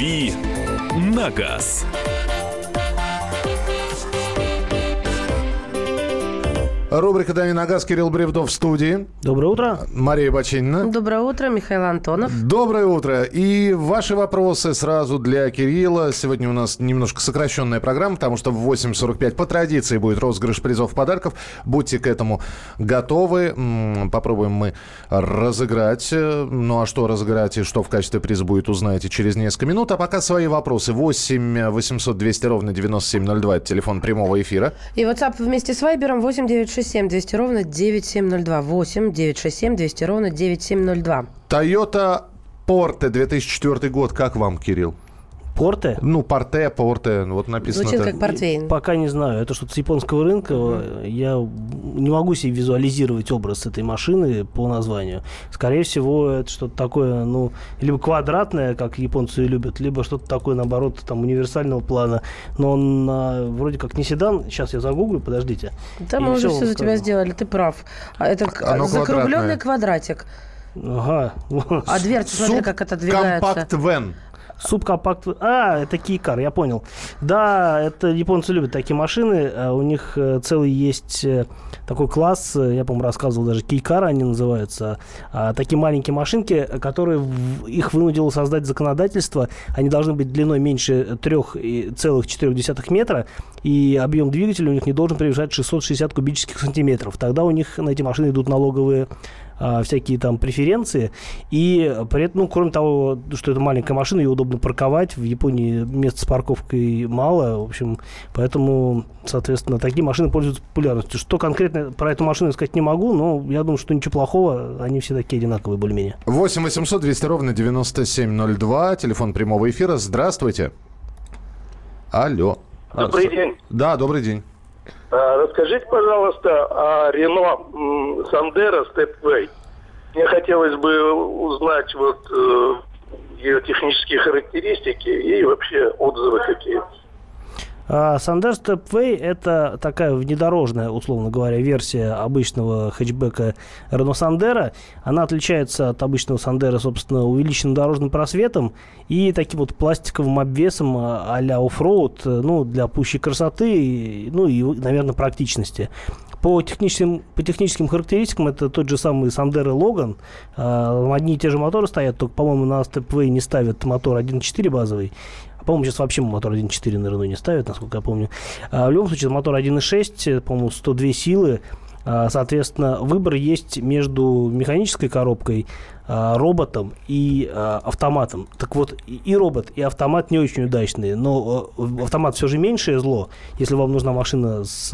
«Дави на газ». Рубрика «Дави на газ». Кирилл Бревдов в студии. Доброе утро. Мария Бачинина. Доброе утро, Михаил Антонов. Доброе утро. И ваши вопросы сразу для Кирилла. Сегодня у нас немножко сокращенная программа, потому что в 8.45 по традиции будет розыгрыш призов подарков. Будьте к этому готовы. Попробуем мы разыграть. Ну а что разыграть и что в качестве приза будет, узнаете через несколько минут. А пока свои вопросы. 8 800 200 ровно 9702. Это телефон прямого эфира. И WhatsApp вместе с Вайбером 8 967 200 ровно 9702. 8 967 200 ровно 9702. Toyota Порте 2004 год. Как вам, Кирилл? Порте? Ну, порте, порте, вот написано. Звучит как портвейн. Пока не знаю. Это что-то с японского рынка. Uh-huh. Я не могу себе визуализировать образ этой машины по названию. Скорее всего, это что-то такое, ну, либо квадратное, как японцы любят, либо что-то такое, наоборот, там, универсального плана. Но он а, вроде как не седан. Сейчас я загуглю, подождите. Да, мы уже все за тебя сделали, ты прав. А это Оно закругленный квадратик. Ага. А дверца, смотри, как это двигается. Субкомпакт... А, это Кейкар, я понял. Да, это японцы любят такие машины. А у них э, целый есть э, такой класс, э, я, по-моему, рассказывал даже, Кейкар они называются. А, такие маленькие машинки, которые их вынудило создать законодательство. Они должны быть длиной меньше 3,4 метра, и объем двигателя у них не должен превышать 660 кубических сантиметров. Тогда у них на эти машины идут налоговые а, всякие там преференции. И при этом, ну, кроме того, что это маленькая машина, ее удобно парковать. В Японии места с парковкой мало. В общем, поэтому, соответственно, такие машины пользуются популярностью. Что конкретно про эту машину сказать не могу, но я думаю, что ничего плохого. Они все такие одинаковые более-менее. 8 800 200 ровно 9702. Телефон прямого эфира. Здравствуйте. Алло. Добрый день. Да, добрый день. А, расскажите, пожалуйста, о Рено Сандера Степвей. Мне хотелось бы узнать вот э, ее технические характеристики и вообще отзывы какие-то. Sandero Stepway – это такая внедорожная, условно говоря, версия обычного хэтчбека Renault Sandero. Она отличается от обычного Sandero, собственно, увеличенным дорожным просветом и таким вот пластиковым обвесом а-ля off-road, ну, для пущей красоты, ну и, наверное, практичности. По техническим, по техническим характеристикам это тот же самый Sandero и Logan. Одни и те же моторы стоят, только, по-моему, на Stepway не ставят мотор 1.4 базовый. По-моему, сейчас вообще мотор 1.4 на Renault не ставят, насколько я помню. А, в любом случае, мотор 1.6, по-моему, 102 силы. А, соответственно, выбор есть между механической коробкой, а, роботом и а, автоматом. Так вот, и робот, и автомат не очень удачные, но а, автомат все же меньшее зло, если вам нужна машина с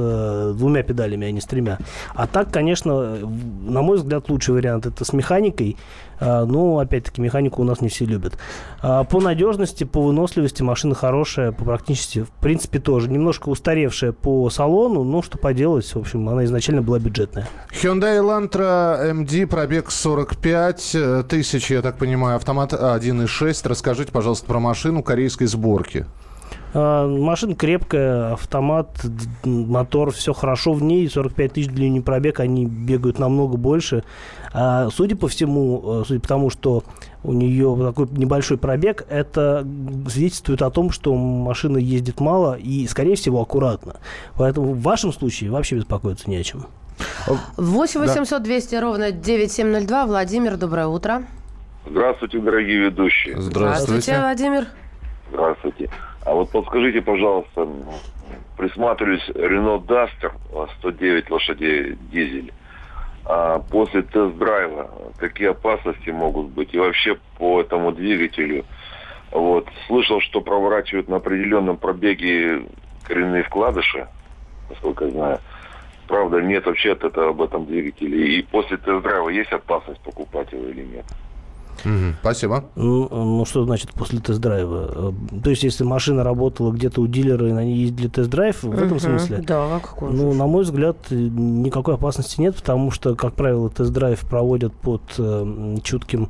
двумя педалями, а не с тремя. А так, конечно, на мой взгляд, лучший вариант это с механикой, но, опять-таки, механику у нас не все любят. По надежности, по выносливости машина хорошая, по практичности, в принципе, тоже. Немножко устаревшая по салону, но что поделать, в общем, она изначально была бюджетная. Hyundai Elantra MD, пробег 45, тысяч, я так понимаю, автомат 1.6. Расскажите, пожалуйста, про машину корейской сборки. А, машина крепкая, автомат, мотор, все хорошо в ней. 45 тысяч длинный пробег, они бегают намного больше. А, судя по всему, э, судя по тому, что у нее такой небольшой пробег, это свидетельствует о том, что машина ездит мало и, скорее всего, аккуратно. Поэтому в вашем случае вообще беспокоиться не о чем. 8 800 200 ровно 9702. Владимир, доброе утро. Здравствуйте, дорогие ведущие. Здравствуйте. Здравствуйте, Владимир. Здравствуйте. А вот подскажите, пожалуйста, присматриваюсь Renault Duster 109 лошадей дизель. А после тест-драйва какие опасности могут быть? И вообще по этому двигателю. Вот. Слышал, что проворачивают на определенном пробеге коренные вкладыши, насколько я знаю правда, нет вообще от этого об этом двигателе. И после тест-драйва есть опасность покупать его или нет? Угу, спасибо. Ну, ну, что значит после тест-драйва? Э, то есть, если машина работала где-то у дилера, и на ней ездили тест-драйв, в этом смысле? Да, какой Ну, на мой взгляд, никакой опасности нет, потому что, как правило, тест-драйв проводят под э, чутким э,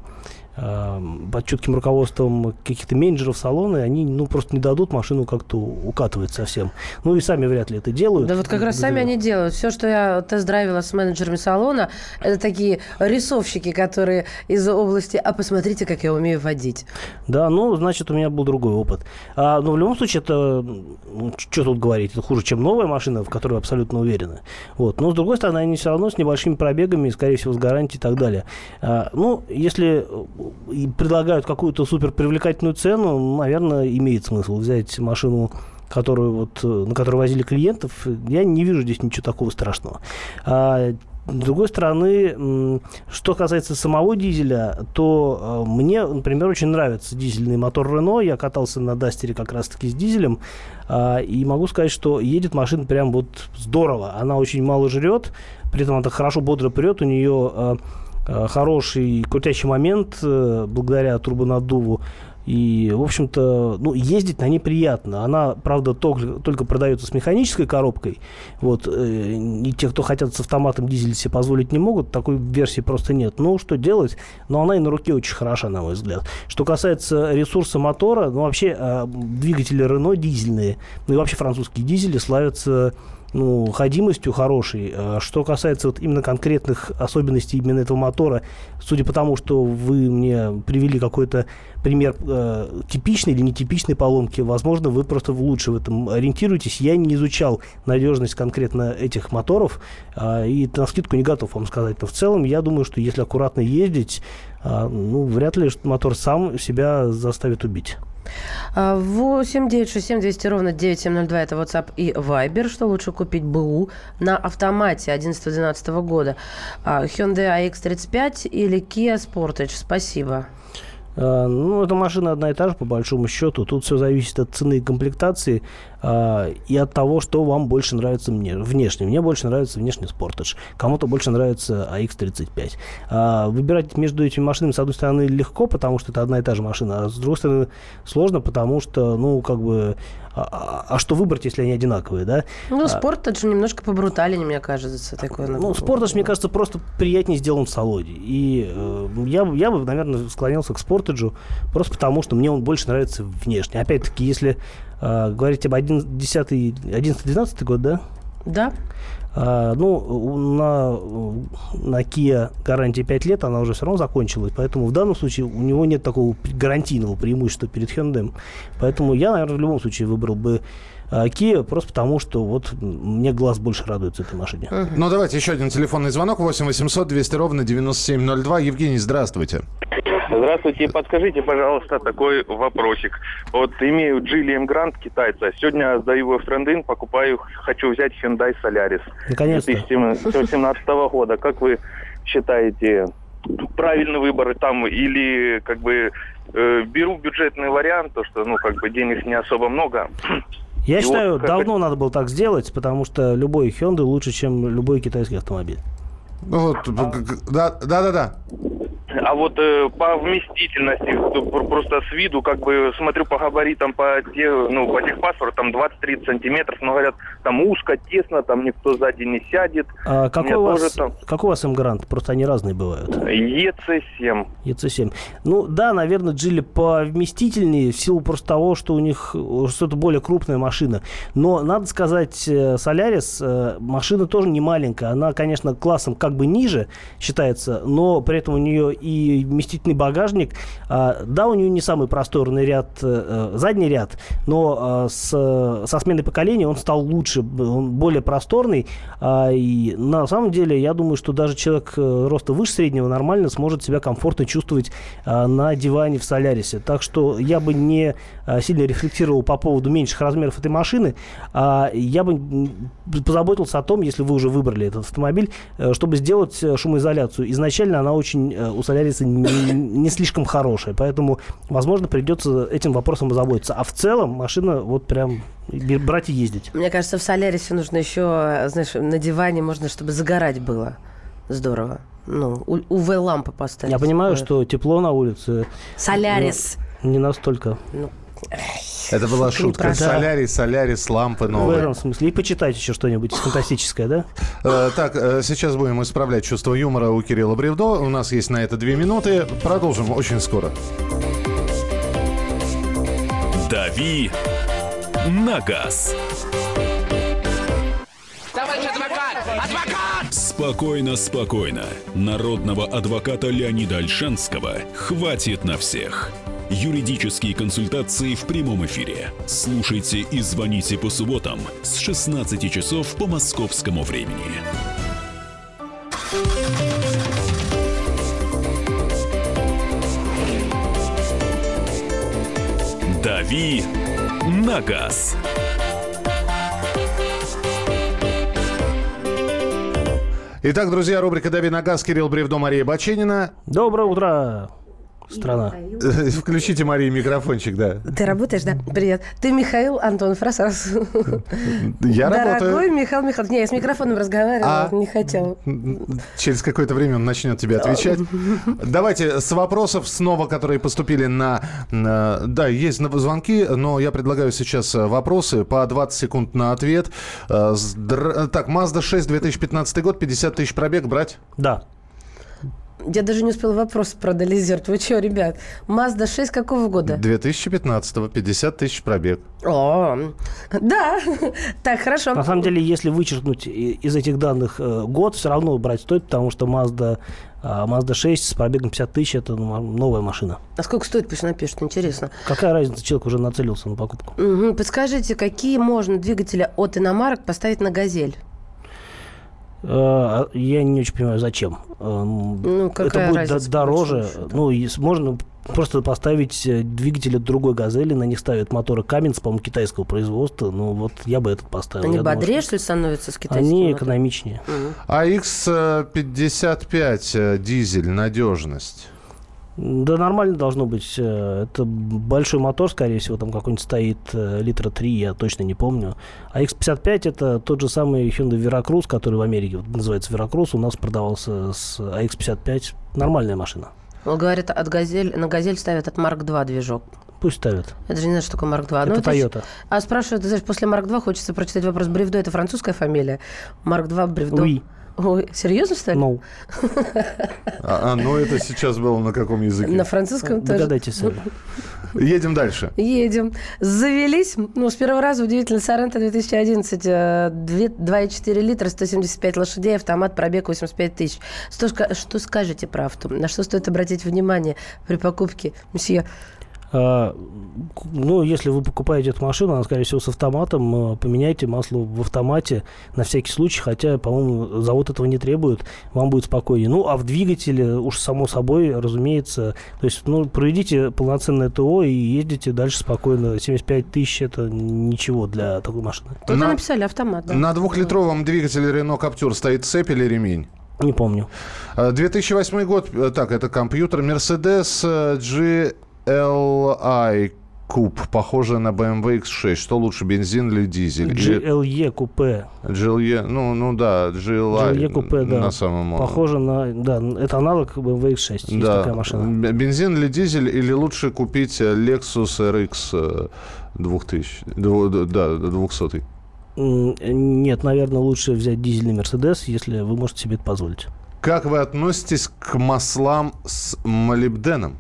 под чутким руководством каких-то менеджеров салона, они ну, просто не дадут машину как-то укатывать совсем. Ну и сами вряд ли это делают. Да вот как раз сами они делают. Все, что я тест-драйвила с менеджерами салона, это такие рисовщики, которые из области «а посмотрите, как я умею водить». Да, ну, значит, у меня был другой опыт. А, но в любом случае, это, ну, что тут говорить, это хуже, чем новая машина, в которой абсолютно уверены. Вот. Но, с другой стороны, они все равно с небольшими пробегами, скорее всего, с гарантией и так далее. А, ну, если предлагают какую-то супер привлекательную цену, наверное, имеет смысл взять машину которую вот, на которую возили клиентов, я не вижу здесь ничего такого страшного. А, с другой стороны, что касается самого дизеля, то э, мне, например, очень нравится дизельный мотор Рено. Я катался на Дастере как раз-таки с дизелем. А, и могу сказать, что едет машина прям вот здорово. Она очень мало жрет, при этом она хорошо бодро прет. У нее э, э, хороший крутящий момент благодаря турбонаддуву. И, в общем-то, ну, ездить на ней приятно. Она, правда, только, только продается с механической коробкой. Вот, э, и те, кто хотят с автоматом дизель себе позволить не могут, такой версии просто нет. Ну, что делать? Но она и на руке очень хороша, на мой взгляд. Что касается ресурса мотора, ну, вообще, э, двигатели Рено дизельные, ну, и вообще французские дизели славятся ну, ходимостью хорошей. А что касается вот именно конкретных особенностей именно этого мотора, судя по тому, что вы мне привели какой-то пример э, типичной или нетипичной поломки, возможно, вы просто лучше в этом ориентируетесь. Я не изучал надежность конкретно этих моторов э, и на скидку не готов вам сказать. Но в целом, я думаю, что если аккуратно ездить, э, ну, вряд ли мотор сам себя заставит убить. 8 9 6 7 200 ровно 9702 это WhatsApp и Viber. Что лучше купить БУ на автомате 11-12 года? А, Hyundai iX35 или Kia Sportage? Спасибо. А, ну, эта машина одна и та же, по большому счету. Тут все зависит от цены и комплектации э, и от того, что вам больше нравится мне, внешне. Мне больше нравится внешний Sportage. Кому-то больше нравится AX35. А выбирать между этими машинами, с одной стороны, легко, потому что это одна и та же машина, а с другой стороны, сложно, потому что, ну, как бы а, а, а что выбрать, если они одинаковые, да? Ну, спорт это же немножко побрутальнее, мне кажется, такое. Ну, спорт, мне кажется, просто приятнее сделан в салоне. И э, я, я бы, наверное, склонялся к спортеджу, просто потому, что мне он больше нравится внешне. Опять-таки, если э, говорить об 11-12 год, да? Да. А, ну, на, на Kia гарантия 5 лет, она уже все равно закончилась, поэтому в данном случае у него нет такого гарантийного преимущества перед Hyundai. Поэтому я, наверное, в любом случае выбрал бы а, Kia, просто потому что вот мне глаз больше радуется этой машине. Ну, давайте еще один телефонный звонок. 8 800 200 ровно 9702. Евгений, здравствуйте. Здравствуйте. Подскажите, пожалуйста, такой вопросик. Вот имею Geely Grand китайца. Сегодня сдаю его в трендин, покупаю, хочу взять Hyundai Solaris. Наконец-то. 2017 года. Как вы считаете, правильный выбор там или как бы э, беру бюджетный вариант, то что ну как бы денег не особо много. Я И считаю, вот давно это... надо было так сделать, потому что любой Hyundai лучше, чем любой китайский автомобиль. Вот, да, да, да, да. А вот э, по вместительности, просто с виду, как бы смотрю по габаритам, по, те, ну, по техпаспортам 20-30 сантиметров, но говорят, там узко, тесно, там никто сзади не сядет. А какой, у вас, там... какой у вас М-Грант? Просто они разные бывают. ЕЦ-7. ЕЦ-7. Ну да, наверное, Джили повместительнее в силу просто того, что у них что-то более крупная машина. Но надо сказать, э, Солярис э, машина тоже не маленькая. Она, конечно, классом как бы ниже считается, но при этом у нее и вместительный багажник. А, да, у нее не самый просторный ряд, э, э, задний ряд, но а, с, со сменой поколения он стал лучше, он более просторный. А, и на самом деле, я думаю, что даже человек э, роста выше среднего нормально сможет себя комфортно чувствовать на диване в Солярисе. Так что я бы не сильно рефлексировал по поводу меньших размеров этой машины. Я бы позаботился о том, если вы уже выбрали этот автомобиль, чтобы сделать шумоизоляцию. Изначально она очень у Соляриса не, не слишком хорошая, поэтому, возможно, придется этим вопросом озаботиться. А в целом машина вот прям брать и ездить. Мне кажется, в Солярисе нужно еще, знаешь, на диване можно, чтобы загорать было. Здорово. Ну, УВ-лампы поставить. Я понимаю, что тепло на улице. Солярис. Не настолько. Ну, Это была шутка. неправда. Солярис, лампы В новые. этом смысле. И почитать еще что-нибудь фантастическое, да? Э, Так, э, сейчас будем исправлять чувство юмора у Кирилла Бревдо. У нас есть на это две минуты. Продолжим очень скоро. «Дави на газ». Спокойно, спокойно. Народного адвоката Леонида Альшанского хватит на всех. Юридические консультации в прямом эфире. Слушайте и звоните по субботам с 16 часов по московскому времени. «Дави на газ». Итак, друзья, рубрика «Дави на газ», Кирилл Бревдо, Мария Баченина. Доброе утро, страна. Включите, Марии, микрофончик, да. Ты работаешь, да? Привет. Ты Михаил Антонов, раз, раз. Я Дорогой работаю. Михаил Михайлович. Не, я с микрофоном разговаривала, А. не хотела. Через какое-то время он начнет тебе отвечать. Давайте с вопросов снова, которые поступили на... Да, есть звонки, но я предлагаю сейчас э, вопросы по 20 секунд на ответ. Э, Так, Mazda 6, 2015 год, 50 тысяч пробег брать? Да. Я даже не успела вопрос проанализировать. Вы что, ребят? Mazda 6 какого года? 2015, 50 тысяч пробег. О, да. Так, хорошо. На самом деле, если вычеркнуть из этих данных э, год, все равно брать стоит, потому что Mazda, Mazda 6 с пробегом 50 тысяч – это ну, новая машина. А сколько стоит, пусть напишут, интересно. Какая разница, человек уже нацелился на покупку? Мгм. Подскажите, какие можно двигатели от иномарок поставить на «Газель»? Э, Я не очень понимаю, зачем. Эм, Ну, какая это будет дороже. Ну, можно просто поставить э, двигатели другой газели, на них ставят моторы Каменс, по-моему, китайского производства. Ну, вот я бы этот поставил. Они Я думаю, бодрее, что- что ли, становятся с китайскими? Они экономичнее. АХ-55 э, дизель, надежность. Да нормально должно быть. Э, Это большой мотор, скорее всего, там какой-нибудь стоит э, литра 3, я точно не помню. А X55 это тот же самый Hyundai Veracruz, который в Америке вот называется Veracruz, у нас продавался с AX55. Нормальная машина. Он говорит, от «Газель», на «Газель» ставят от Марк 2 движок. Пусть ставят. Это же не знаю, что такое Марк 2. Это Toyota. А спрашивают, ты знаешь, после Марк 2 хочется прочитать вопрос. Бревдо это французская фамилия? Марк 2 Бревдо. Oui. Ой, серьезно, что ли? Ну, А, а, ну это сейчас было на каком языке? На французском тоже. догадайтесь сами. Едем дальше. Едем. Завелись. Ну, с первого раза удивительно. Соренто 2011. э, две- 2,4 литра, 175 лошадей, автомат, пробег 85 тысяч. Что, что скажете про авто? На что стоит обратить внимание при покупке, мсье? А, Ну, если вы покупаете эту машину, она, скорее всего, с автоматом, э, поменяйте масло в автомате на всякий случай, хотя, по-моему, завод этого не требует, вам будет спокойнее. Ну, а в двигателе, уж само собой, разумеется, то есть, ну, проведите полноценное ТО и ездите дальше спокойно. 75 тысяч – это ничего для такой машины. Тут На- написали автомат, да. На двухлитровом двигателе Renault Captur стоит цепь или ремень? Не помню. Э, 2008 год, э, так, это компьютер, Mercedes э, GLI Coupe, похоже на BMW X6. Что лучше, бензин или дизель? GLE купе. GLE, ну, ну да, GLI GLE купе, да. на самом... Похоже на... Да, это аналог BMW X6. Есть да. такая машина. Бензин или дизель, или лучше купить э, Lexus RX э, 2000, дво- да, 200. М, Нет, наверное, лучше взять дизельный Мерседес, если вы можете себе это позволить. Как вы относитесь к маслам с молибденом?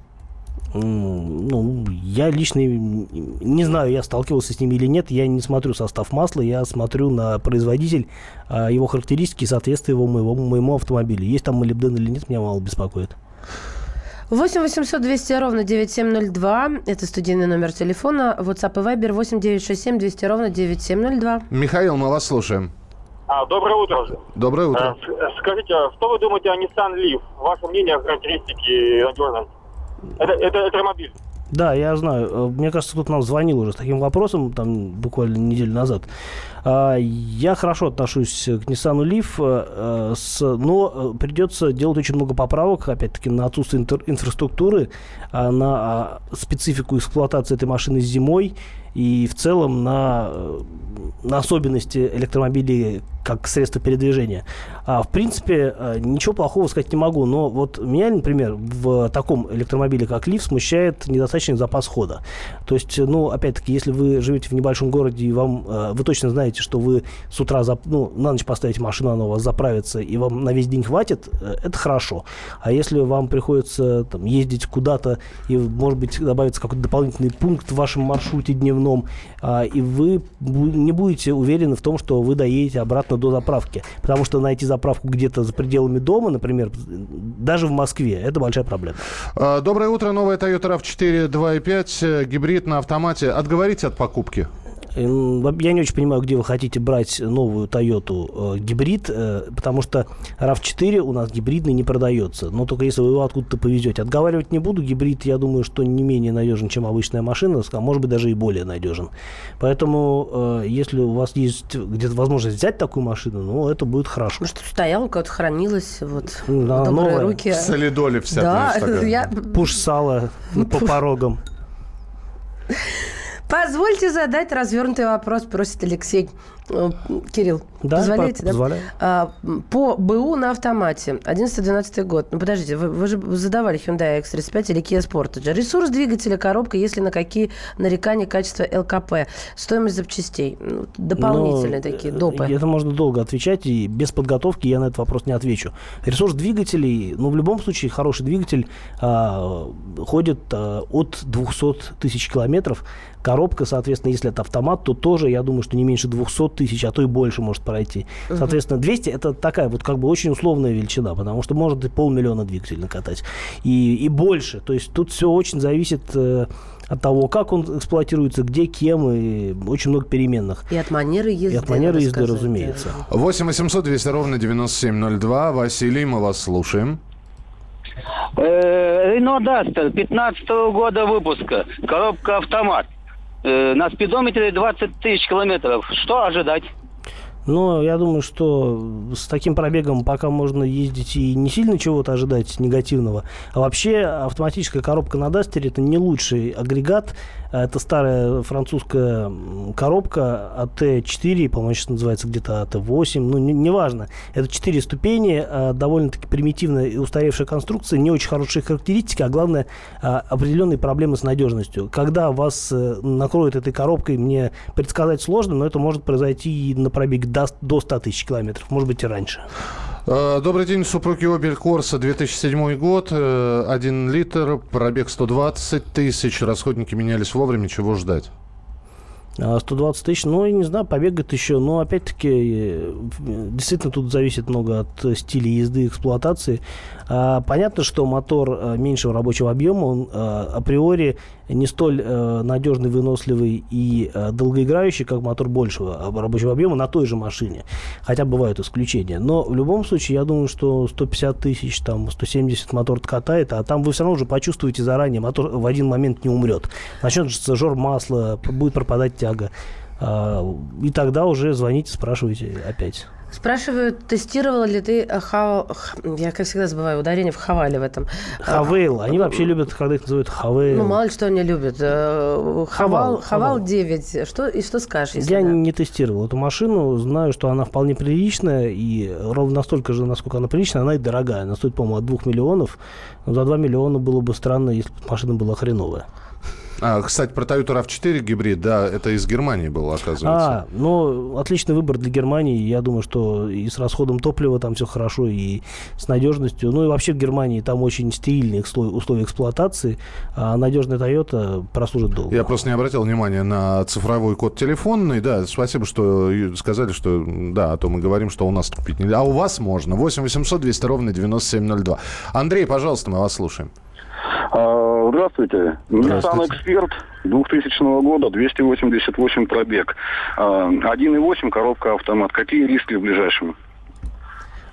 Ну, я лично не знаю, я сталкивался с ними или нет. Я не смотрю состав масла, я смотрю на производитель, а, его характеристики и соответствие его моего, моему автомобилю. Есть там молибден или нет, меня мало беспокоит. 8 800 200 ровно 9702. Это студийный номер телефона. WhatsApp и Viber 8 967 200 ровно 9702. Михаил, мы вас слушаем. А, доброе утро. Доброе утро. Э, с- Скажите, а что вы думаете о Nissan Leaf? Ваше мнение, характеристики и надежность? Это, это электромобиль. Да, я знаю. Э, Мне кажется, тут нам звонил уже с таким вопросом, там буквально неделю назад. А, Я хорошо отношусь к Nissan Leaf, э, э, но придется делать очень много поправок, опять-таки, на отсутствие интер- инфраструктуры, а, на а, специфику эксплуатации этой машины зимой и в целом на, на особенности электромобилей как средство передвижения. А, в принципе, э, ничего плохого сказать не могу, но вот меня, например, в таком электромобиле, как Лив, смущает недостаточный запас хода. То есть, ну, опять-таки, если вы живете в небольшом городе, и вам, э, вы точно знаете, что вы с утра, зап, ну, на ночь поставите машину, она у вас заправится, и вам на весь день хватит, э, это хорошо. А если вам приходится там, ездить куда-то, и, может быть, добавится какой-то дополнительный пункт в вашем маршруте дневном, а, и вы не будете уверены в том, что вы доедете обратно до заправки. Потому что найти заправку где-то за пределами дома, например, даже в Москве, это большая проблема. А, доброе утро. Новая Toyota RAV4 2.5, гибрид на автомате. Отговорите от покупки? Я не очень понимаю, где вы хотите брать новую Toyota э, гибрид, э, потому что RAV4 у нас гибридный не продается. Но только если вы его откуда-то повезете. Отговаривать не буду. Гибрид, я думаю, что не менее надежен, чем обычная машина, а может быть даже и более надежен. Поэтому, э, если у вас есть где-то возможность взять такую машину, ну, это будет хорошо. Может, стояла, как-то хранилась, вот, да, добрые новая. руки. В солидоле вся. Да, я... Пуш сала по порогам. Позвольте задать развернутый вопрос, просит Алексей. Э, Кирилл, Да, позволяете, да? позволяю. А, по БУ на автомате, 11-12 год. Ну, подождите, вы, вы же задавали Hyundai X35 или Kia Sportage. Ресурс двигателя, коробка, если на какие нарекания качества ЛКП, стоимость запчастей, ну, дополнительные Но, такие, э, допы. Это можно долго отвечать, и без подготовки я на этот вопрос не отвечу. Ресурс двигателей, ну, в любом случае, хороший двигатель а, ходит а, от 200 тысяч километров. Коробка, соответственно, если это автомат, то тоже, я думаю, что не меньше 200 тысяч, а то и больше может пройти. Соответственно, 200 это такая вот как бы очень условная величина, потому что может и полмиллиона двигателей накатать. И, и больше. То есть тут все очень зависит э, от того, как он эксплуатируется, где, кем, и очень много переменных. И от манеры езды. И от манеры езды, сказать, разумеется. да. 8 800 200 ровно 9702. Василий, мы вас слушаем. Э, Рено Дастер 15 года выпуска. Коробка автомат. Э, На спидометре 20 тысяч километров. Что ожидать? Но я думаю, что с таким пробегом пока можно ездить и не сильно чего-то ожидать негативного. А вообще автоматическая коробка на Дастере это не лучший агрегат. Это старая французская коробка АТ-4, по-моему, сейчас называется где-то АТ-8, ну, не- неважно. Это 4 ступени, а, довольно-таки примитивная и устаревшая конструкция, не очень хорошие характеристики, а главное, а, определенные проблемы с надежностью. Когда вас э, накроют этой коробкой, мне предсказать сложно, но это может произойти и на пробег до, до 100 тысяч километров, может быть и раньше. Э, Добрый день, супруги Обель Корса, 2007 год, э, 1 литр, пробег 120 тысяч, расходники менялись вовремя, чего ждать? А 120 тысяч, ну, я не знаю, побегает еще, но опять-таки э, действительно тут зависит много от э, стиля езды эксплуатации. А, понятно, что мотор э, меньшего рабочего объема, он э, априори не столь э, надежный, выносливый и э, долгоиграющий, как мотор большего рабочего объема на той же машине. Хотя бывают исключения. Но в любом случае, я думаю, что 150 тысяч, там, 170 мотор катает, а там вы все равно уже почувствуете заранее, мотор в один момент не умрет. Начнется жор масла, будет пропадать тяга. А, И тогда уже звоните, спрашивайте опять. Спрашивают, тестировала ли ты э, хава... х- Я, как всегда, забываю ударение в хавале в этом. Хавейл. Они вообще любят, когда их называют Хавейл. Ну, мало ли что они любят. Э, Хавал, Хавал Хавал. 9. Что, и что скажешь, если Я да? не тестировал эту машину, знаю, что она вполне приличная, и ровно настолько же, насколько она приличная, она и дорогая. Она стоит, по-моему, от 2 миллионов. Но за 2 миллиона было бы странно, если бы машина была хреновая. А, кстати, про Toyota RAV4 гибрид, да, это из Германии был, оказывается. А, ну, отличный выбор для Германии. Я думаю, что и с расходом топлива там все хорошо, и с надежностью. Ну, и вообще в Германии там очень стерильные условия, условия эксплуатации, а надежная Toyota прослужит долго. Я просто не обратил внимания на цифровой код телефонный. Да, спасибо, что сказали, что да, а то мы говорим, что у нас купить нельзя. А у вас можно. 8 800 200 ровно 9702. Андрей, пожалуйста, мы вас слушаем. А, Здравствуйте. Nissan Эксперт 2000 года, 288 пробег. А, 1.8, коробка автомат. Какие риски в ближайшем?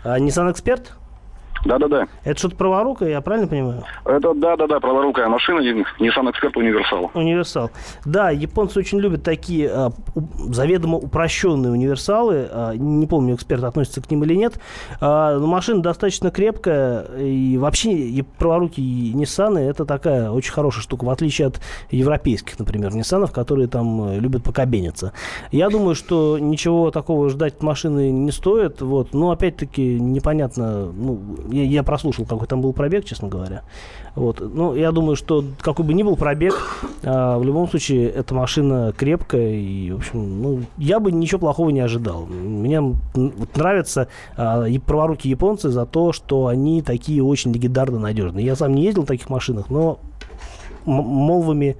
А Nissan Эксперт? Да-да-да. Это что-то праворукое, я правильно понимаю? Это, да-да-да, праворукая машина, Nissan Expert Универсал. Универсал. Да, японцы очень любят такие а, заведомо упрощенные универсалы. А, не помню, эксперт относится к ним или нет. А, но машина достаточно крепкая. И вообще и праворукие Nissan это такая очень хорошая штука, в отличие от европейских, например, Nissan, которые там э, любят покабениться. Я думаю, что ничего такого ждать от машины не стоит. Вот. Но опять-таки непонятно. Ну, я, я прослушал, какой там был пробег, честно говоря. Вот. Ну, я думаю, что какой бы ни был пробег, а, в любом случае эта машина крепкая и, в общем, ну, я бы ничего плохого не ожидал. Мне вот нравятся а, и праворукие японцы за то, что они такие очень легендарно надежные. Я сам не ездил в таких машинах, но молвами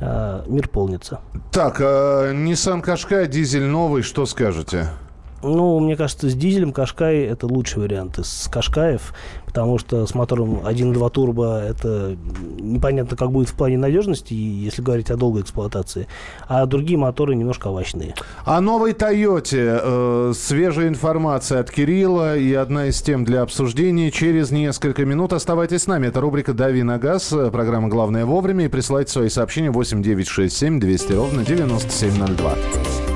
а, мир полнится. Так, э, Nissan Qashqai, дизель новый, что скажете? Ну, мне кажется, с дизелем Кашкай это лучший вариант из Кашкаев, потому что с мотором 1.2 турбо это непонятно, как будет в плане надежности, если говорить о долгой эксплуатации, а другие моторы немножко овощные. О новой Тойоте э, свежая информация от Кирилла и одна из тем для обсуждения через несколько минут. Оставайтесь с нами. Это рубрика «Дави на газ», программа «Главное вовремя». И присылайте свои сообщения 8967 200 ровно 9702.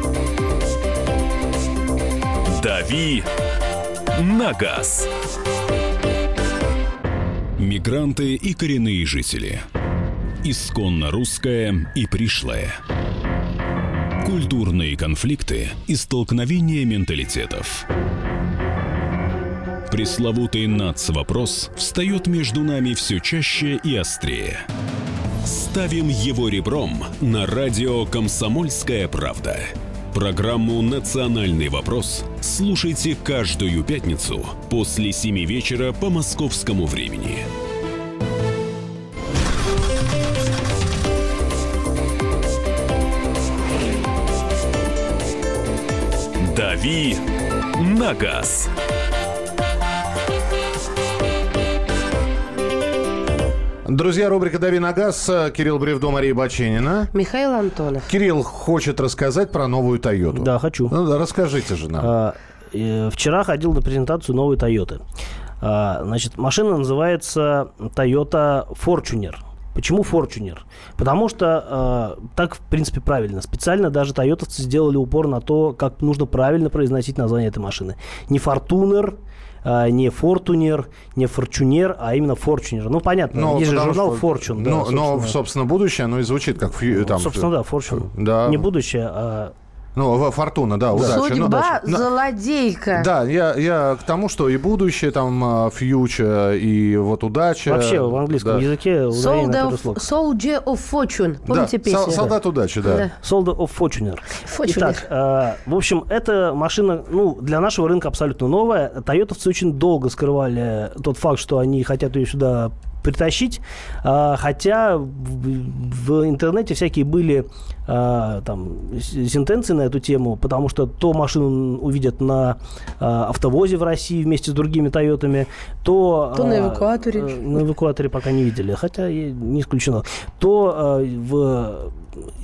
«Дави на газ». Мигранты и коренные жители. Исконно русское и пришлое. Культурные конфликты и столкновения менталитетов. Пресловутый НАЦ-вопрос встает между нами все чаще и острее. Ставим его ребром на радио «Комсомольская правда». Программу «Национальный вопрос» слушайте каждую пятницу после 7 вечера по московскому времени. «Дави на газ». Друзья, рубрика «Дави на газ». Кирилл Бревдо, Мария Баченина. Михаил Антонов. Кирилл хочет рассказать про новую Тойоту. Да, хочу. Ну, да, расскажите же нам. А, э, Вчера ходил на презентацию новой Тойоты. А, Значит, машина называется Toyota Fortuner. Почему Fortuner? Потому что э, так, в принципе, правильно. Специально даже тойотовцы сделали упор на то, как нужно правильно произносить название этой машины. Не Fortuner, э, не Fortuner, не Fortuner, а именно Fortuner. Ну, понятно, Ну, есть же журнал что- да, но, но, собственно. собственно, будущее, оно и звучит как... фью- там, Собственно, да, Fortune. Да. Не будущее, а Ну, фортуна, да, удача. Ну, Судьба на- злодейка. Да, я, я к тому, что и будущее, там, а, фьючер, и вот удача. вообще в английском да. языке Soldier of. Soldier of Fortune. Да, Помните сол- песню? солдат удачи, да. Да. Soldier of Fortuner. Fortuner. Итак, э, в общем, эта машина, ну, для нашего рынка абсолютно новая. Тойотовцы очень долго скрывали тот факт, что они хотят ее сюда притащить, А, хотя в, интернете всякие были а, там сентенции на эту тему, потому что то машину увидят на а, автовозе в России вместе с другими Тойотами, то... То на эвакуаторе. э, На эвакуаторе пока не видели, хотя не исключено. То в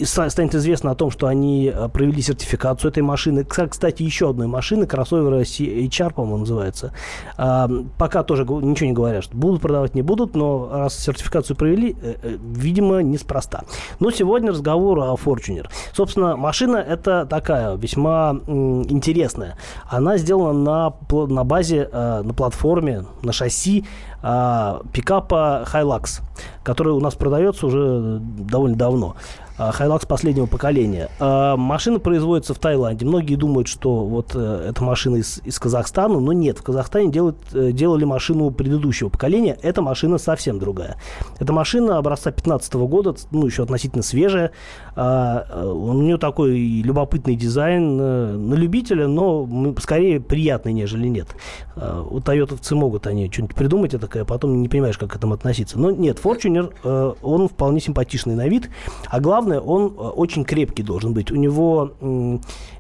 станет известно о том, что они э, провели сертификацию этой машины. Кстати, еще одной машины, кроссовера HR, по-моему, называется. Пока тоже ничего не говорят, что будут продавать, не будут, но раз сертификацию провели, э, э, видимо, неспроста. Но сегодня разговор о Fortuner. Собственно, машина это такая весьма интересная. Она сделана на, на базе, на платформе, на шасси а, пикапа Hilux, который у нас продается уже довольно давно. Hilux последнего поколения. А, Машина производится в Таиланде. Многие думают, что вот э, эта машина из, из Казахстана, но нет. В Казахстане делают, э, делали машину предыдущего поколения. Эта машина совсем другая. Эта машина образца 2015 года, ну, еще относительно свежая. А, э, У нее такой любопытный дизайн э, на любителя, но скорее приятный, нежели нет. А, У тойотовцы могут они что-нибудь придумать, это такое, потом не понимаешь, как к этому относиться. Но нет, Fortuner, э, он вполне симпатичный на вид. А главное, он очень крепкий должен быть. У него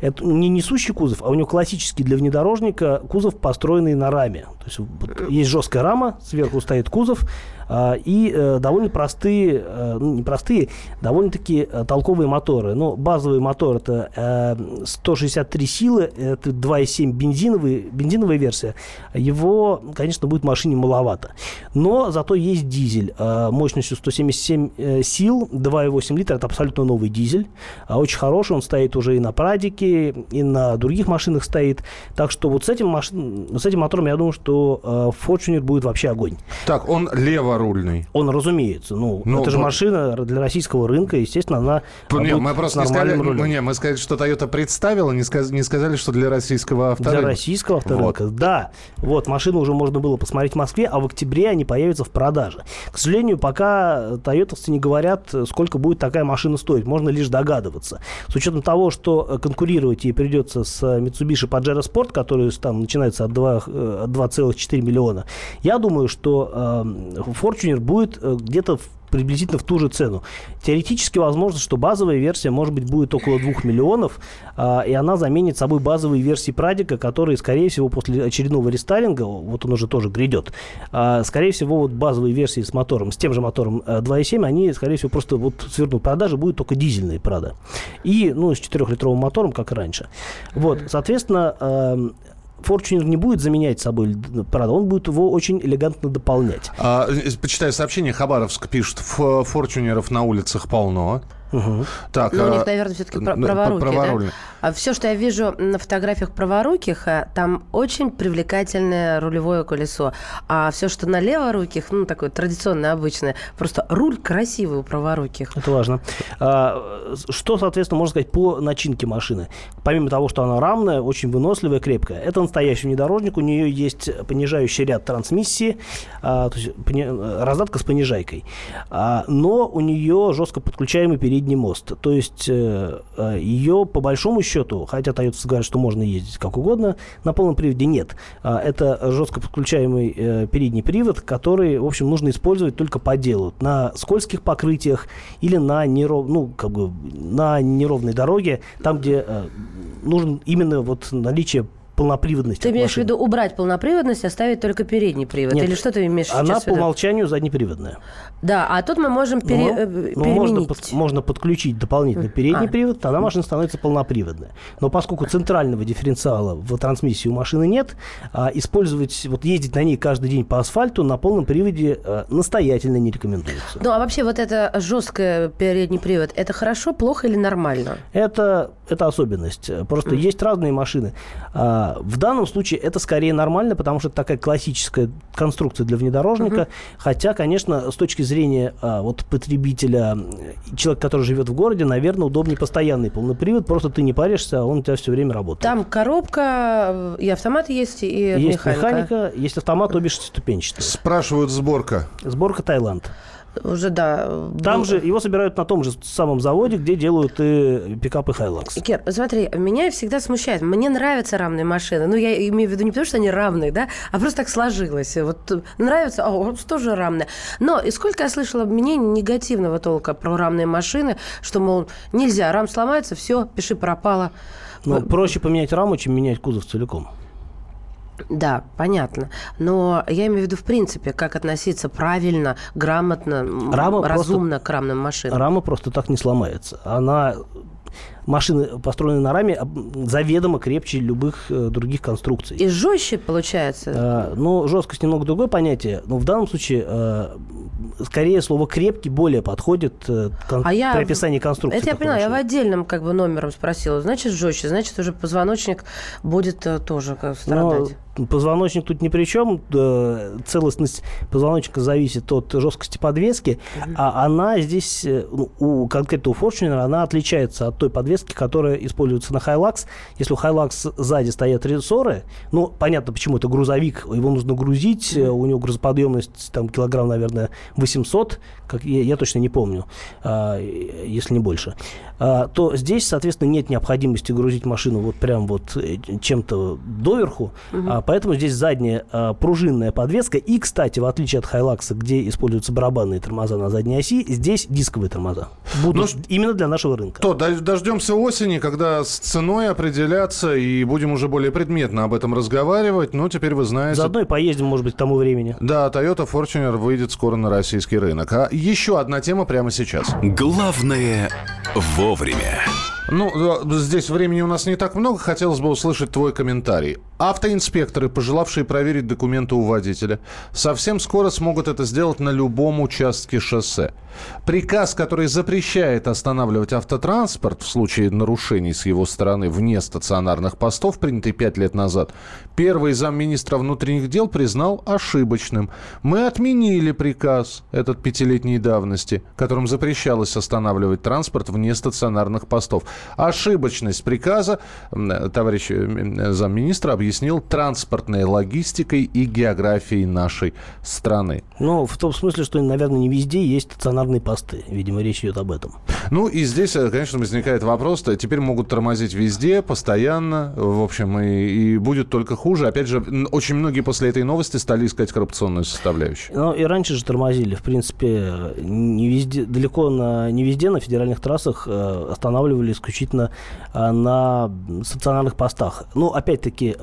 это не несущий кузов, а у него классический для внедорожника кузов, построенный на раме. То есть вот есть жесткая рама, сверху стоит кузов, а, и э, довольно простые, э, ну, не простые, довольно-таки э, толковые моторы. Ну, базовый мотор это э, 163 силы, это 2,7 бензиновый, бензиновая версия. Его, конечно, будет в машине маловато. Но зато есть дизель мощностью 177 э, сил, 2,8 литра, это абсолютно новый дизель. А очень хороший, он стоит уже и на Прадике, и на других машинах стоит. Так что вот с этим, машин, с этим мотором я думаю, что Fortuner будет вообще огонь. Так, он лево рульный. Он, разумеется. Ну, Ну, это же вот- машина для российского рынка, естественно, она Не, мы просто не сказали, рулем. ну, не, мы сказали, что Toyota представила, не, сказ- не сказали, что для российского авторынка. Для российского авторынка, да. Вот, машину уже можно было посмотреть в Москве, а в октябре они появятся в продаже. К сожалению, пока тойотовцы не говорят, сколько будет такая машина стоить. Можно лишь догадываться. С учетом того, что э, конкурировать ей придется с э, Mitsubishi Pajero Sport, который там начинается от, 2, э, от 2,4 миллиона, я думаю, что э, Fortuner будет э, где-то приблизительно в ту же цену. Теоретически возможно, что базовая версия, может быть, будет около 2 миллионов, а, и она заменит собой базовые версии Прадика, которые, скорее всего, после очередного рестайлинга, вот он уже тоже грядет, а, скорее всего, вот базовые версии с мотором, с тем же мотором э, 2.7, они, скорее всего, просто вот свернут продажи, будут только дизельные, правда. И, ну, с 4-литровым мотором, как раньше. Вот, соответственно, эм, Fortuner не будет заменять собой Prado, он будет его очень элегантно дополнять. А, э, почитаю сообщение. Хабаровск пишет, «Ф- форчунеров на улицах полно. Так, Ну, у а, них, наверное, все-таки н- праворуки, праворульные. да? А все, что я вижу на фотографиях праворуких, а, там очень привлекательное рулевое колесо. А все, что на леворуких, ну, такое традиционное, обычное, просто руль красивый у праворуких. Это важно. А, Что, соответственно, можно сказать по начинке машины? Помимо того, что она рамная, очень выносливая, крепкая. Это настоящий внедорожник. У нее есть понижающий ряд трансмиссии, а, то есть пони- раздатка с понижайкой. А, Но у нее жестко подключаемый передний мост. То есть э, э, ее, по большому счету, хотя Toyota говорят, что можно ездить как угодно, на полном приводе нет. А, Это жестко подключаемый э, передний привод, который, в общем, нужно использовать только по делу. На скользких покрытиях или на, неров... ну, как бы, на неровной дороге, там, где нужен именно вот наличие полноприводности. Ты имеешь в виду убрать полноприводность, оставить только передний привод? Нет, Или что ты имеешь Она сейчас в по виду? умолчанию заднеприводная. Да, а тут мы можем пере- Ну, э, ну, можно, переменить. под- можно подключить дополнительный передний А. привод, тогда машина становится полноприводная. Но поскольку центрального дифференциала в трансмиссии у машины нет, а, использовать, вот ездить на ней каждый день по асфальту на полном приводе а, настоятельно не рекомендуется. Ну, а вообще вот это жесткое передний привод, это хорошо, плохо или нормально? Это, это особенность. Просто есть разные машины. А, в данном случае это скорее нормально, потому что это такая классическая конструкция для внедорожника. Хотя, конечно, с точки зрения а, вот потребителя, э, человека, который живет в городе, наверное, удобнее постоянный полный привод. Просто ты не паришься, а он у тебя все время работает. Там коробка, э, и автомат есть, и есть механика. механика, есть автомат, обе шестиступенчатые. Спрашивают сборка. Сборка Таиланд. Уже, да. Там был- же его собирают на том же самом заводе, где делают и пикапы Hilux. Кир, смотри, меня всегда смущает. Мне нравятся равные машины. Ну, я имею в виду не потому, что они равные, да, а просто так сложилось. Вот нравится, а вот тоже равные. Но и сколько я слышала мнений негативного толка про равные машины, что, мол, нельзя, рам сломается, все, пиши пропало. Но проще поменять раму, чем менять кузов целиком. Да, понятно. Но я имею в виду, в принципе, как относиться правильно, грамотно, Рама просто- разумно к рамным машинам. Рама просто так не сломается. Она машины, построенные на раме, заведомо крепче любых э, других конструкций. И жестче получается. Э, ну, жесткость немного другое понятие, но в данном случае э, скорее слово крепкий более подходит э, кон- А я при описании конструкции. Это я поняла, я в машины. отдельном как бы номером спросила. Значит, жестче, значит, уже позвоночник будет тоже как страдать. Но позвоночник тут ни при чем. Целостность позвоночника зависит от жесткости подвески, а она здесь, ну, у, конкретно у Fortuner, она отличается от той подвески, которая используется на Hilux. Если у Hilux сзади стоят рессоры, ну, понятно, почему это грузовик, его нужно грузить, э, у него грузоподъемность там килограмм, наверное, 800, как я, я точно не помню, а, если не больше, а, то здесь, соответственно, нет необходимости грузить машину вот прям вот э, чем-то доверху, угу. а, поэтому здесь задняя а, пружинная подвеска. И, кстати, в отличие от Хайлакса, где используются барабанные тормоза на задней оси, здесь дисковые тормоза. Будут ну, именно для нашего рынка. То, дождемся осени, когда с ценой определяться и будем уже более предметно об этом разговаривать. Ну, теперь вы знаете... Заодно и поездим, может быть, к тому времени. Да, Toyota Fortuner выйдет скоро на российский рынок. А еще одна тема прямо сейчас. Главное вовремя. Ну, здесь времени у нас не так много. Хотелось бы услышать твой комментарий. Автоинспекторы, пожелавшие проверить документы у водителя, совсем скоро смогут это сделать на любом участке шоссе. Приказ, который запрещает останавливать автотранспорт в случае нарушений с его стороны вне стационарных постов, принятый пять лет назад, первый замминистра внутренних дел признал ошибочным. Мы отменили приказ этот пятилетней давности, которым запрещалось останавливать транспорт вне стационарных постов. Ошибочность приказа товарищ замминистра объяснил транспортной логистикой и географией нашей страны. Ну, в том смысле, что, наверное, не везде есть стационарные посты. Видимо, речь идет об этом. Ну, и здесь, э, конечно, возникает вопрос, -то, теперь могут тормозить везде, постоянно, в общем, и, и будет только хуже. Опять же, очень многие после этой новости стали искать коррупционную составляющую. Ну, и раньше же тормозили, в принципе, не везде, далеко на, не везде на федеральных трассах э, останавливали исключительно э, на стационарных постах. Ну, опять-таки,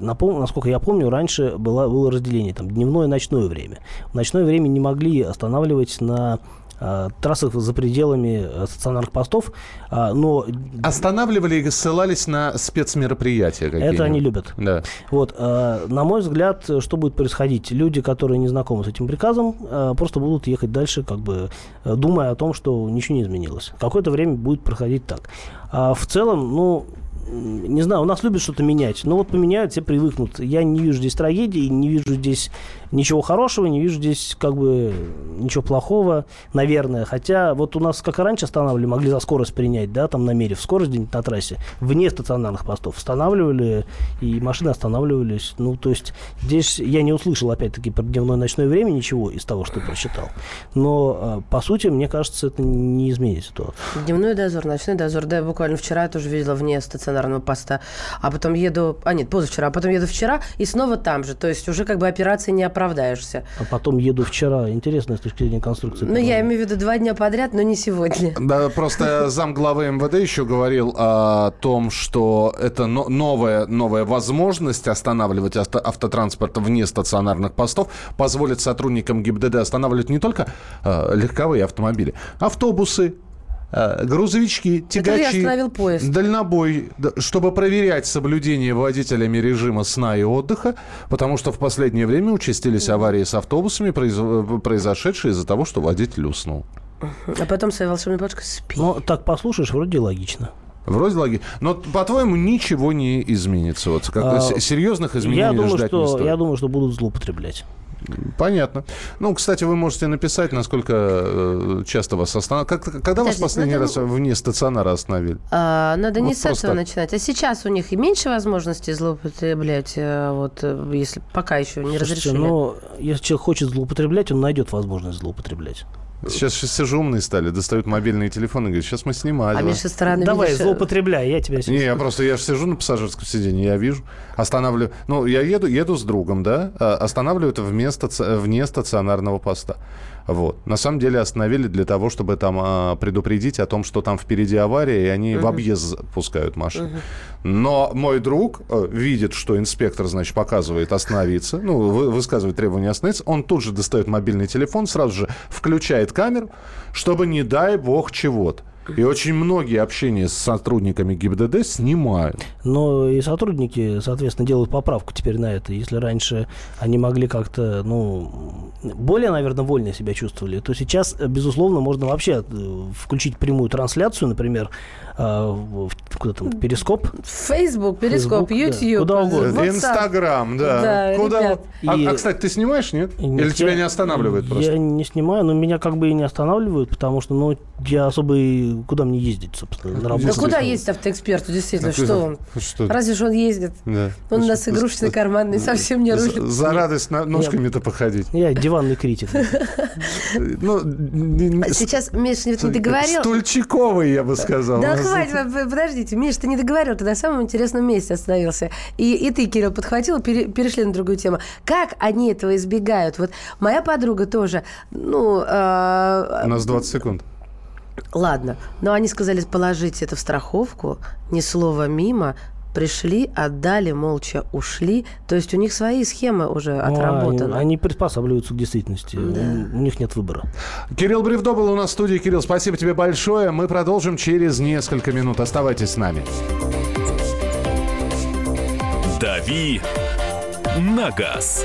напом- насколько я помню, раньше было, было разделение, там, дневное и ночное время. В ночное время не могли останавливать на Э, трассах за пределами э, стационарных постов, но... Останавливали и ссылались на спецмероприятия какие Это они любят. Да. Вот, э, на мой взгляд, что будет происходить? Люди, которые не знакомы с этим приказом, просто будут ехать дальше, как бы думая о том, что ничего не изменилось. Какое-то время будет проходить так. А в целом, ну, не знаю, у нас любят что-то менять. Но вот поменяют, все привыкнут. Я не вижу здесь трагедии, не вижу здесь ничего хорошего, не вижу здесь как бы ничего плохого, наверное. Хотя вот у нас, как и раньше останавливали, могли за скорость принять, да, там намерив скорость где-нибудь на трассе, вне стационарных постов. Останавливали, и машины останавливались. Ну, то есть здесь я не услышал, опять-таки, про дневное ночное время ничего из того, что прочитал. Но, а, по сути, мне кажется, это не изменит ситуацию. Дневной дозор, ночной дозор. Да, буквально вчера я тоже видела вне стационарного поста. А потом еду... А нет, позавчера. А потом еду вчера и снова там же. То есть уже как бы операции не оправдаешься. А потом еду вчера. Интересно с точки зрения конструкции. Ну, я имею в виду два дня подряд, но не сегодня. Да, просто зам главы МВД еще говорил о том, что это новая, новая возможность останавливать авто, автотранспорт вне стационарных постов позволит сотрудникам ГИБДД останавливать не только э, легковые автомобили, автобусы, грузовички, тягачи, дальнобой, чтобы проверять соблюдение водителями режима сна и отдыха, потому что в последнее время участились аварии с автобусами, произошедшие из-за того, что водитель уснул. А потом своей волшебной палочкой спи. Ну, так послушаешь, вроде логично. Вроде логично. Но, по-твоему, ничего не изменится? Вот, как а, серьезных изменений я думаю, ждать что, не стоит? Я думаю, что будут злоупотреблять. Понятно. Ну, кстати, вы можете написать, насколько э, часто вас останавливают. Когда Подожди, вас последний надо... раз вне стационара остановили? А, надо вот не с этого начинать. А сейчас у них и меньше возможностей злоупотреблять, э, вот, э, если пока еще не Слушайте, разрешили. Ну, если человек хочет злоупотреблять, он найдет возможность злоупотреблять. Сейчас все же умные стали, достают мобильные телефоны и говорят, сейчас мы снимали. А Миша стороны Давай, видишь... злоупотребляй, я тебя Не, я просто, я же сижу на пассажирском сиденье, я вижу, останавливаю. Ну, я еду, еду с другом, да, а, останавливают вместо, вне стационарного поста. Вот. На самом деле остановили для того, чтобы там а, предупредить о том, что там впереди авария, и они угу. в объезд пускают машину. Угу. Но мой друг э, видит, что инспектор, значит, показывает остановиться, ну, вы, высказывает требование остановиться, он тут же достает мобильный телефон, сразу же включает камеру, чтобы, не дай бог, чего-то. И очень многие общения с сотрудниками ГИБДД снимают. Но и сотрудники, соответственно, делают поправку теперь на это. Если раньше они могли как-то, ну, более, наверное, вольно себя чувствовали, то сейчас, безусловно, можно вообще э, включить прямую трансляцию, например, э, куда там, Перископ? Facebook, Перископ, YouTube. Да, куда угодно. Инстаграм, да. да куда... А, и... а, кстати, ты снимаешь, нет? Или я, тебя не останавливают просто? Я не снимаю, но меня как бы и не останавливают, потому что, ну, я особо и куда мне ездить, собственно, на работу. Да куда ездить автоэксперту, действительно, а что он? Что? Разве же он ездит? Да. Он у нас игрушечный, карманный, совсем не рулит. За радость ножками-то походить. Я Диванный критик. Ну, н- Сейчас, Миш, не не договорил. Стульчиковый, я бы сказал. Да У нас- хватит, подождите, Миш, ты не договорил, ты на самом интересном месте остановился. И, и ты, Кирилл, подхватил, пере- перешли на другую тему. Как они этого избегают? Вот моя подруга тоже, ну, э, У нас 20 секунд. Ладно, но они сказали положить это в страховку, ни слова мимо, пришли, отдали, молча ушли. То есть у них свои схемы уже Ну, они- отработаны. Они приспосабливаются к действительности. У них нет выбора. Кирилл Бревдо был у нас в студии. Кирилл, спасибо тебе большое. Мы продолжим через несколько минут. Оставайтесь с нами. «Дави на газ».